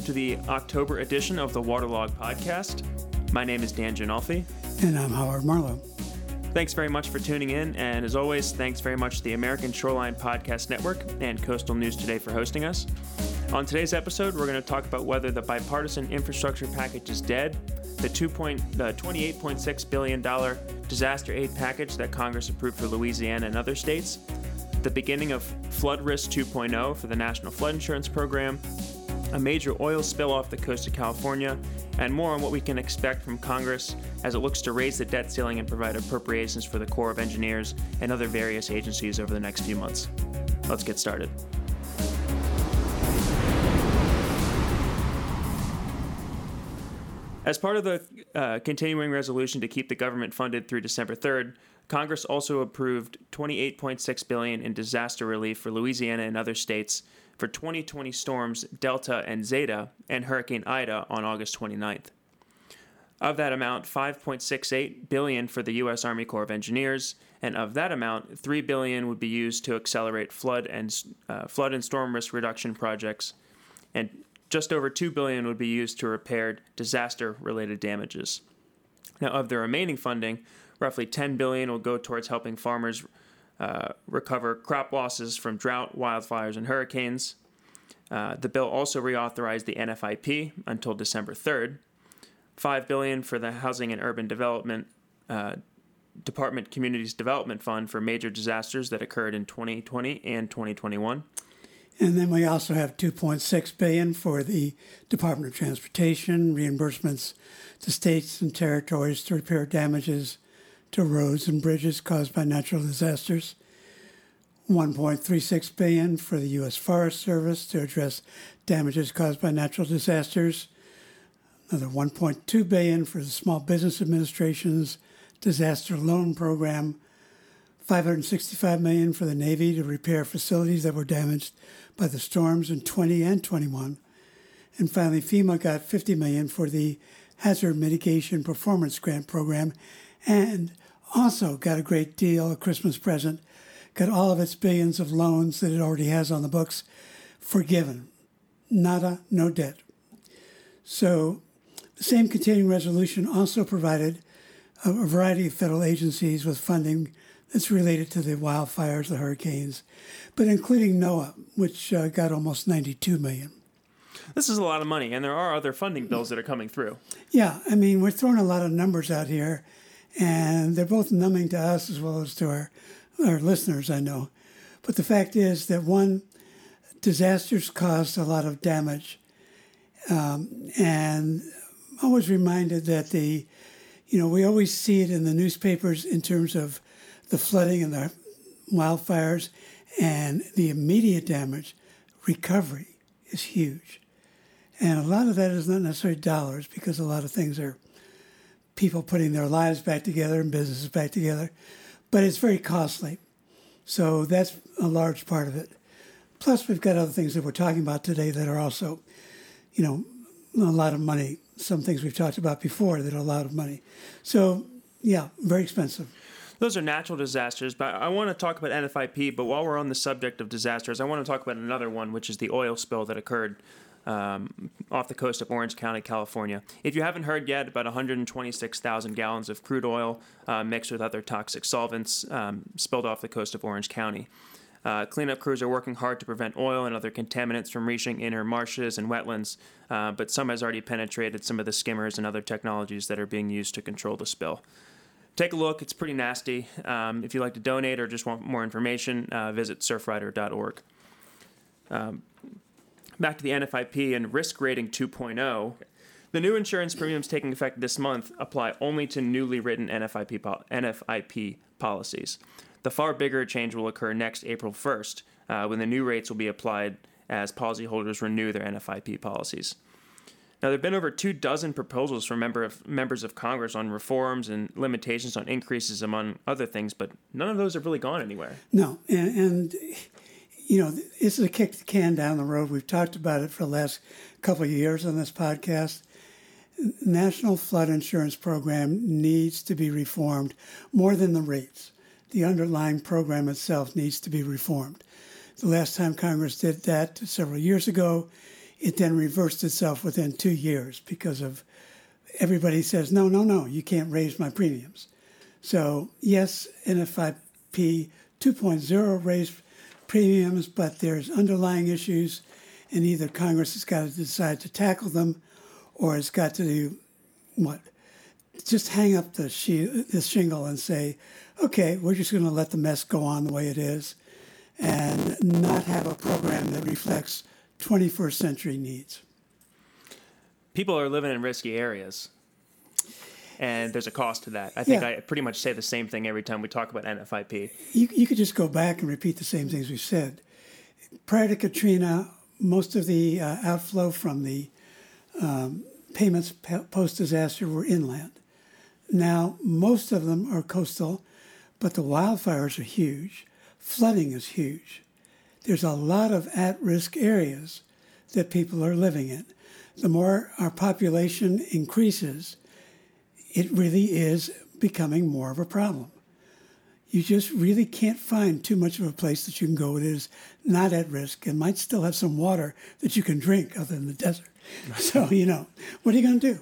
welcome to the October edition of the Waterlog Podcast. My name is Dan Ginolfi. And I'm Howard Marlowe. Thanks very much for tuning in, and as always, thanks very much to the American Shoreline Podcast Network and Coastal News Today for hosting us. On today's episode, we're going to talk about whether the bipartisan infrastructure package is dead, the, the $28.6 billion disaster aid package that Congress approved for Louisiana and other states, the beginning of Flood Risk 2.0 for the National Flood Insurance Program, a major oil spill off the coast of California, and more on what we can expect from Congress as it looks to raise the debt ceiling and provide appropriations for the Corps of Engineers and other various agencies over the next few months. Let's get started. As part of the uh, continuing resolution to keep the government funded through December 3rd, Congress also approved 28.6 billion in disaster relief for Louisiana and other states for 2020 storms Delta and Zeta and Hurricane Ida on August 29th. Of that amount, 5.68 billion for the U.S. Army Corps of Engineers, and of that amount, 3 billion would be used to accelerate flood and uh, flood and storm risk reduction projects, and just over 2 billion would be used to repair disaster-related damages. Now, of the remaining funding, roughly 10 billion will go towards helping farmers uh, recover crop losses from drought, wildfires, and hurricanes. Uh, the bill also reauthorized the NFIP until December 3rd. 5 billion for the Housing and Urban Development uh, Department Communities Development Fund for major disasters that occurred in 2020 and 2021. And then we also have 2.6 billion for the Department of Transportation reimbursements to states and territories to repair damages to roads and bridges caused by natural disasters. 1.36 billion for the U.S. Forest Service to address damages caused by natural disasters. Another 1.2 billion for the Small Business Administration's disaster loan program. 565 million for the Navy to repair facilities that were damaged by the storms in 20 and 21. And finally, FEMA got 50 million for the Hazard Mitigation Performance Grant Program and also got a great deal, a Christmas present, got all of its billions of loans that it already has on the books forgiven. Nada, no debt. So the same continuing resolution also provided a, a variety of federal agencies with funding that's related to the wildfires, the hurricanes, but including NOAA, which uh, got almost 92 million. This is a lot of money, and there are other funding bills that are coming through. Yeah, I mean, we're throwing a lot of numbers out here, and they're both numbing to us as well as to our, our listeners, I know. But the fact is that one, disasters caused a lot of damage, um, and I'm always reminded that the, you know, we always see it in the newspapers in terms of the flooding and the wildfires, and the immediate damage. Recovery is huge, and a lot of that is not necessarily dollars because a lot of things are people putting their lives back together and businesses back together, but it's very costly. So that's a large part of it. Plus, we've got other things that we're talking about today that are also, you know, a lot of money. Some things we've talked about before that are a lot of money. So, yeah, very expensive. Those are natural disasters, but I want to talk about NFIP. But while we're on the subject of disasters, I want to talk about another one, which is the oil spill that occurred um, off the coast of Orange County, California. If you haven't heard yet, about 126,000 gallons of crude oil uh, mixed with other toxic solvents um, spilled off the coast of Orange County. Uh, cleanup crews are working hard to prevent oil and other contaminants from reaching inner marshes and wetlands, uh, but some has already penetrated some of the skimmers and other technologies that are being used to control the spill. Take a look, it's pretty nasty. Um, if you'd like to donate or just want more information, uh, visit surfrider.org. Um, back to the NFIP and risk rating 2.0. The new insurance premiums taking effect this month apply only to newly written NFIP, pol- NFIP policies. The far bigger change will occur next April 1st, uh, when the new rates will be applied as policyholders renew their NFIP policies. Now, there have been over two dozen proposals from member of, members of Congress on reforms and limitations on increases, among other things, but none of those have really gone anywhere. No, and, and you know, this is a kick the can down the road. We've talked about it for the last couple of years on this podcast. National Flood Insurance Program needs to be reformed more than the rates. The underlying program itself needs to be reformed. The last time Congress did that several years ago, it then reversed itself within two years because of everybody says, no, no, no, you can't raise my premiums. So, yes, NFIP 2.0 raised premiums, but there's underlying issues, and either Congress has got to decide to tackle them or it's got to do what? Just hang up the, she- the shingle and say, okay, we're just going to let the mess go on the way it is and not have a program that reflects 21st century needs. People are living in risky areas. And there's a cost to that. I think Yeah. I pretty much say the same thing every time we talk about NFIP. You, you could just go back and repeat the same things we've said. Prior to Katrina, most of the uh, outflow from the um, payments post disaster were inland. Now, most of them are coastal, but the wildfires are huge. Flooding is huge. There's a lot of at risk areas that people are living in. The more our population increases, it really is becoming more of a problem. You just really can't find too much of a place that you can go that is not at risk and might still have some water that you can drink other than the desert. So, you know, what are you going to do?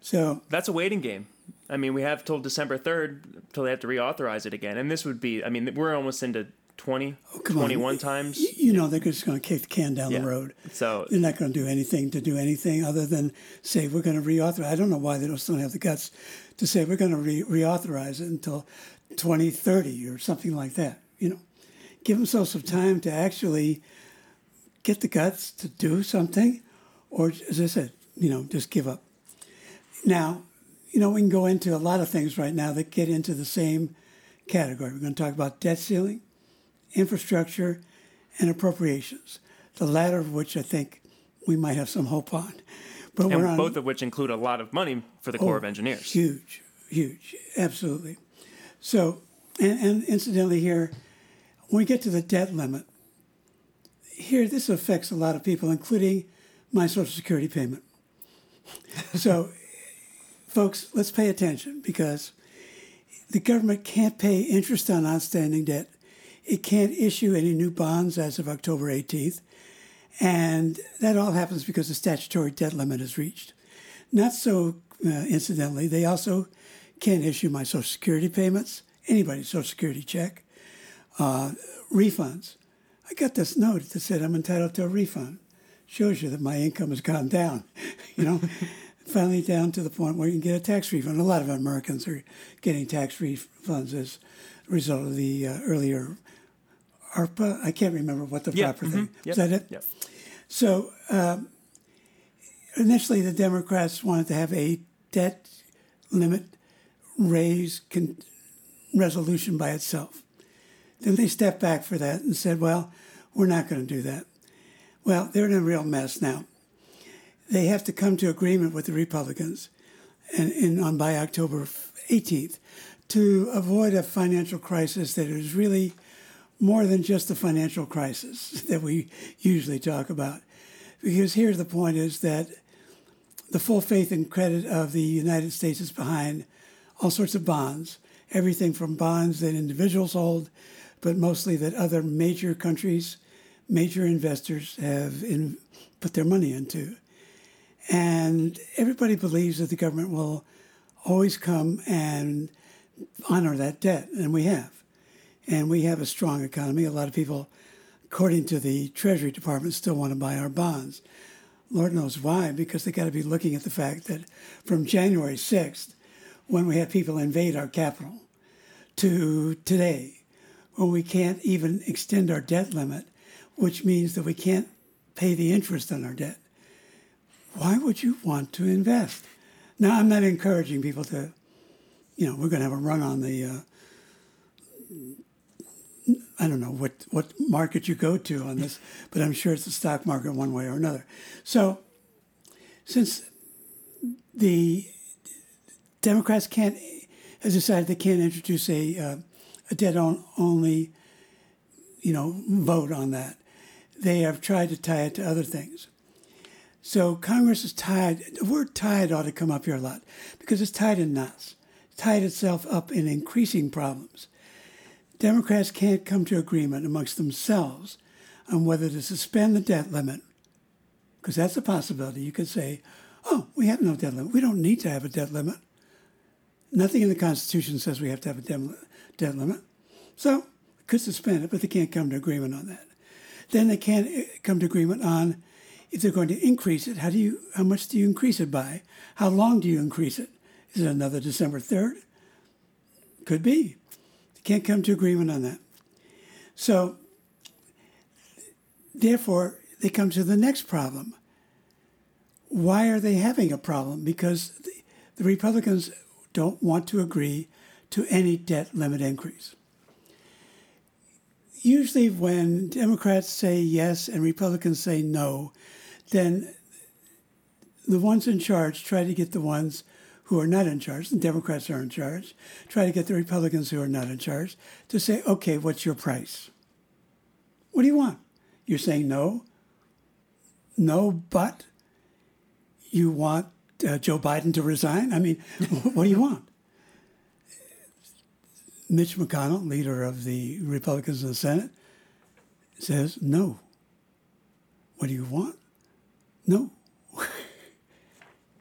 So, That's a waiting game. I mean, we have till December 3rd till they have to reauthorize it again. And this would be, I mean, we're almost into 20, Oh, come on. 21 times. y- you know, they're just going to kick the can down Yeah. the road. So They're not going to do anything to do anything other than say we're going to reauthorize. I don't know why they just don't still have the guts to say we're going to re- reauthorize it until 2030 or something like that. You know, give themselves some time to actually get the guts to do something, or as I said, you know, just give up. Now, you know, we can go into a lot of things right now that get into the same category. We're going to talk about debt ceiling, infrastructure, and appropriations. The latter of which I think we might have some hope on. But and on both of which include a lot of money for the Corps of oh, Engineers. huge, huge, absolutely. So, and, and incidentally, here, when we get to the debt limit, here this affects a lot of people, including my Social Security payment. so, folks, let's pay attention because the government can't pay interest on outstanding debt. It can't issue any new bonds as of October 18th. And that all happens because the statutory debt limit is reached. Not so uh, incidentally, they also can't issue my Social Security payments, anybody's Social Security check, uh, refunds. I got this note that said I'm entitled to a refund. Shows you that my income has gone down, you know. Finally, down to the point where you can get a tax refund. A lot of Americans are getting tax refunds as a result of the uh, earlier ARPA. I can't remember what the Yeah, proper mhm, thing. yep, Is that it? yep. So um, initially, the Democrats wanted to have a debt limit raise con- resolution by itself. Then they stepped back for that and said, well, we're not going to do that. Well, they're in a real mess now. They have to come to agreement with the Republicans and, and on by October 18th to avoid a financial crisis that is really more than just the financial crisis that we usually talk about. Because here the point is that the full faith and credit of the United States is behind all sorts of bonds, everything from bonds that individuals hold, but mostly that other major countries, major investors have in, put their money into. And everybody believes that the government will always come and honor that debt, and we have. And we have a strong economy. A lot of people, according to the Treasury Department, still want to buy our bonds. Lord knows why, because they got to be looking at the fact that from January 6th, when we had people invade our Capitol, to today, when we can't even extend our debt limit, which means that we can't pay the interest on our debt, why would you want to invest? Now, I'm not encouraging people to, you know, we're going to have a run on the, uh, I don't know what, what market you go to on this, but I'm sure it's the stock market one way or another. So, since the Democrats can't, has decided they can't introduce a, uh, a debt on, only, you know, vote on that, they have tried to tie it to other things. So Congress is tied. The word tied ought to come up here a lot because it's tied in knots, tied itself up in increasing problems. Democrats can't come to agreement amongst themselves on whether to suspend the debt limit because that's a possibility. You could say, oh, we have no debt limit. We don't need to have a debt limit. Nothing in the Constitution says we have to have a debt limit. So, could suspend it, but they can't come to agreement on that. Then they can't eh, come to agreement on if they're going to increase it. How do you? How much do you increase it by? How long do you increase it? Is it another December third? Could be. Can't come to agreement on that. So, therefore, they come to the next problem. Why are they having a problem? Because the Republicans don't want to agree to any debt limit increase usually when Democrats say yes and Republicans say no, then the ones in charge try to get the ones who are not in charge, the Democrats are in charge, try to get the Republicans who are not in charge to say, okay, what's your price? What do you want? You're saying no? No, but you want uh, Joe Biden to resign? I mean, what do you want? Mitch McConnell, leader of the Republicans in the Senate, says no. What do you want? No.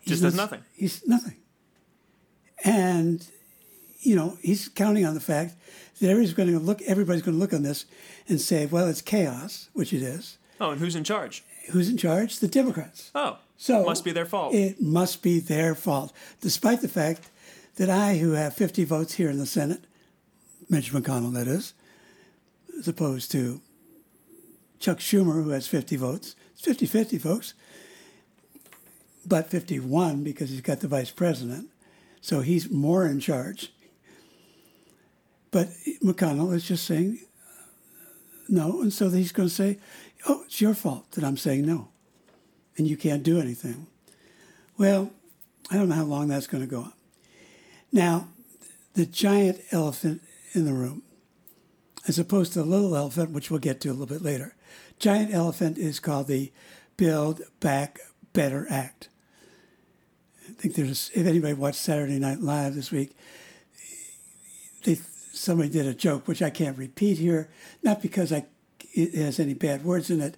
Just does nothing. He's nothing. And, you know, he's counting on the fact that everybody's going to look everybody's going to look on this and say, well, it's chaos, which it is. Oh, and who's in charge? Who's in charge? The Democrats. Oh. So it must be their fault. It must be their fault. Despite the fact that I, who have 50 votes here in the Senate, Mitch McConnell, that is, as opposed to Chuck Schumer, who has 50 votes. It's 50 50, folks. But 51 because he's got the vice president. So he's more in charge. But McConnell is just saying uh, no. And so he's going to say, oh, it's your fault that I'm saying no. And you can't do anything. Well, I don't know how long that's going to go on. Now, the giant elephant in the room, as opposed to the little elephant, which we'll get to a little bit later. Giant elephant is called the Build Back Better Act. I think there's, if anybody watched Saturday Night Live this week, they, somebody did a joke, which I can't repeat here, not because I, it has any bad words in it,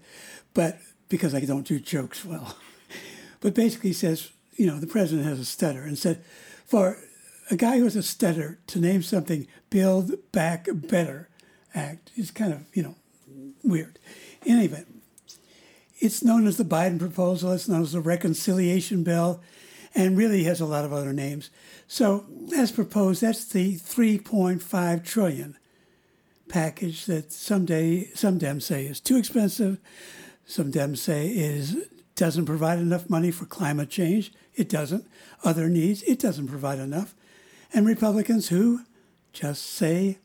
but because I don't do jokes well. but basically says, you know, the president has a stutter and said, for a guy who has a stutter to name something Build Back Better Act is kind of, you know, weird. In any event, it's known as the Biden proposal, it's known as the reconciliation bill, and really has a lot of other names. So, as proposed, that's the 3.5 trillion package that someday some Dems say is too expensive, some Dems say is doesn't provide enough money for climate change. It doesn't. Other needs, it doesn't provide enough and Republicans who just say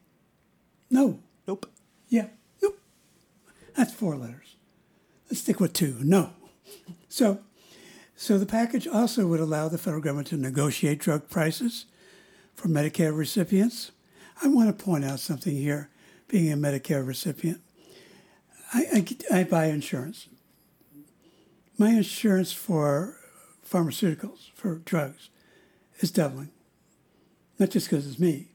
no. Nope. Yeah, nope. That's four letters. Let's stick with two. No. So, so the package also would allow the federal government to negotiate drug prices for Medicare recipients. I want to point out something here. Being a Medicare recipient, I, I, I buy insurance. My insurance for pharmaceuticals, for drugs, is doubling. Not just because it's me,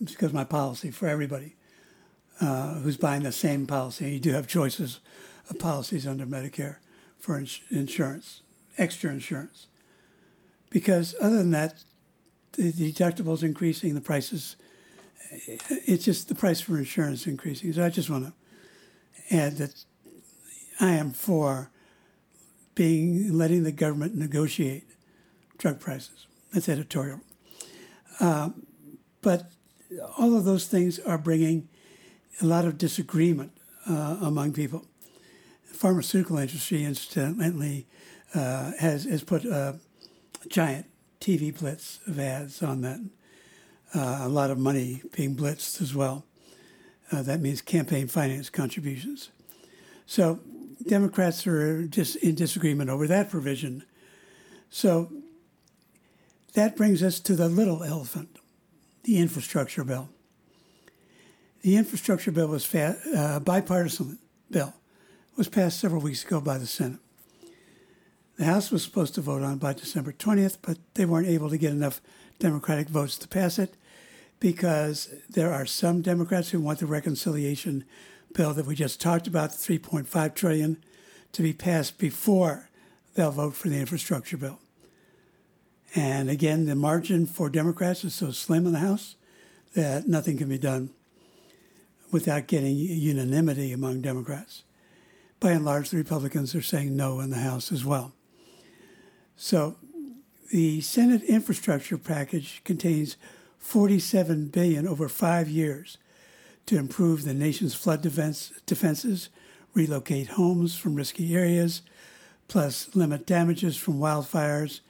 it's because my policy for everybody uh, who's buying the same policy. You do have choices of policies under Medicare for ins- insurance, extra insurance. Because other than that, the deductible is increasing, the prices, it's just the price for insurance increasing. So I just want to add that I am for being letting the government negotiate drug prices. That's editorial. Uh, but all of those things are bringing a lot of disagreement uh, among people. The pharmaceutical industry, incidentally, uh, has, has put a giant TV blitz of ads on that. Uh, a lot of money being blitzed as well. Uh, that means campaign finance contributions. So Democrats are just in disagreement over that provision. So that brings us to the little elephant, the infrastructure bill. The infrastructure bill was fa- uh, bipartisan bill. was passed several weeks ago by the Senate. The House was supposed to vote on by December 20th, but they weren't able to get enough Democratic votes to pass it because there are some Democrats who want the reconciliation bill that we just talked about, the 3.5 trillion, to be passed before they'll vote for the infrastructure bill. And again, the margin for Democrats is so slim in the House that nothing can be done without getting unanimity among Democrats. By and large, the Republicans are saying no in the House as well. So the Senate infrastructure package contains 47 billion over 5 years to improve the nation's flood defense, defenses, relocate homes from risky areas, plus limit damages from wildfires,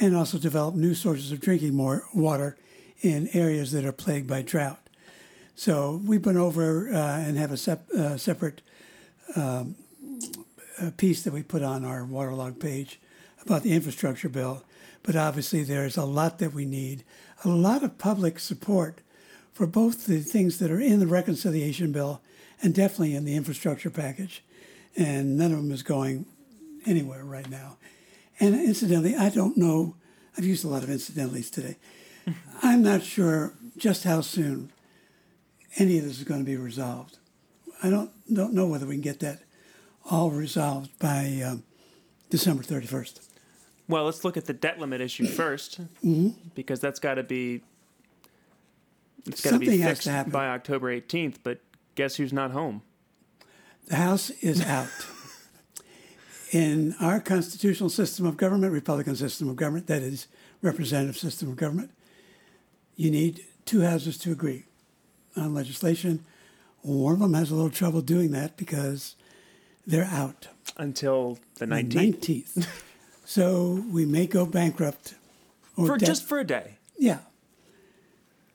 and also develop new sources of drinking more water in areas that are plagued by drought. So we've been over uh, and have a sep- uh, separate um, piece that we put on our waterlog page about the infrastructure bill. But obviously, there's a lot that we need, a lot of public support for both the things that are in the reconciliation bill and definitely in the infrastructure package. And none of them is going anywhere right now. And incidentally, I don't know, I've used a lot of incidentallys today. I'm not sure just how soon any of this is going to be resolved. I don't, don't know whether we can get that all resolved by um, December 31st. Well, let's look at the debt limit issue 1st mm-hmm. because that's got to be it's got to be fixed by October 18th. But guess who's not home? The House is out. In our constitutional system of government, Republican system of government, that is, representative system of government, you need two houses to agree on legislation. One of them has a little trouble doing that because they're out until the 19th. The 19th. So we may go bankrupt. for just for a day. Yeah.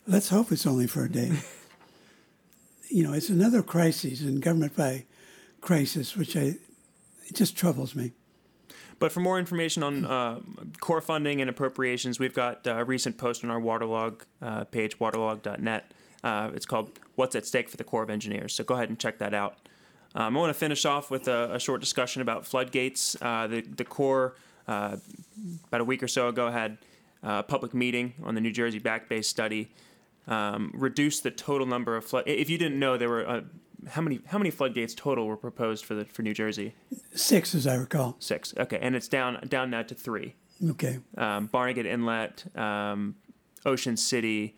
Let's hope it's only for a day. you know, it's another crisis in government by crisis, which I it just troubles me. But for more information on uh, Corps funding and appropriations, we've got a recent post on our Waterlog uh, page, waterlog.net. Uh, it's called "What's at Stake for the Corps of Engineers." So go ahead and check that out. Um, I want to finish off with a, a short discussion about floodgates. Uh, the, the Corps, uh, about a week or so ago, had a public meeting on the New Jersey Back Bay study. Um, reduced the total number of flood. If you didn't know, there were uh, how many how many floodgates total were proposed for the for New Jersey? Six, as I recall. Six. Okay, and it's down down now to three. Okay. Um, Barnegat Inlet, um, Ocean City,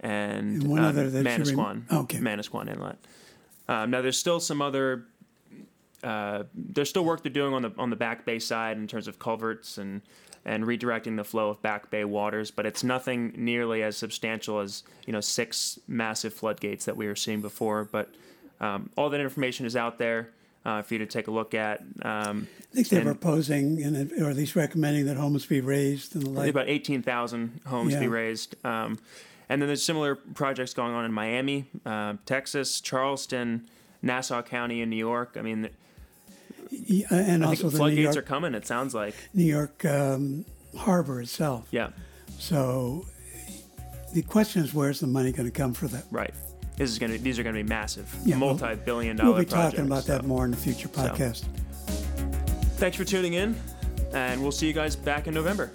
and, and one uh, other that Manasquan. Rem- okay. Manasquan Inlet. Um, now there's still some other. Uh, there's still work they're doing on the on the Back Bay side in terms of culverts and and redirecting the flow of Back Bay waters, but it's nothing nearly as substantial as you know six massive floodgates that we were seeing before. But um, all that information is out there uh, for you to take a look at. Um, I think they're proposing, in, or at least recommending, that homes be raised and the like. About 18,000 homes yeah. be raised. Um, and then there's similar projects going on in Miami, uh, Texas, Charleston, Nassau County in New York. I mean, yeah, and I also the floodgates York, are coming. It sounds like New York um, Harbor itself. Yeah. So the question is, where's the money going to come for that? Right. This is going to. These are going to be massive, yeah, multi-billion-dollar. We'll be projects, talking about so. that more in the future podcast. So, thanks for tuning in, and we'll see you guys back in November.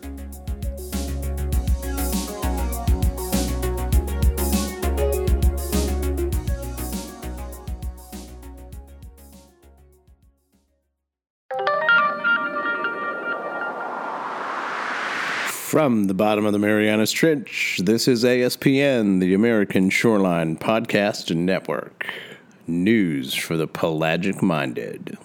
From the bottom of the Marianas Trench, this is ASPN, the American Shoreline Podcast Network. News for the pelagic minded.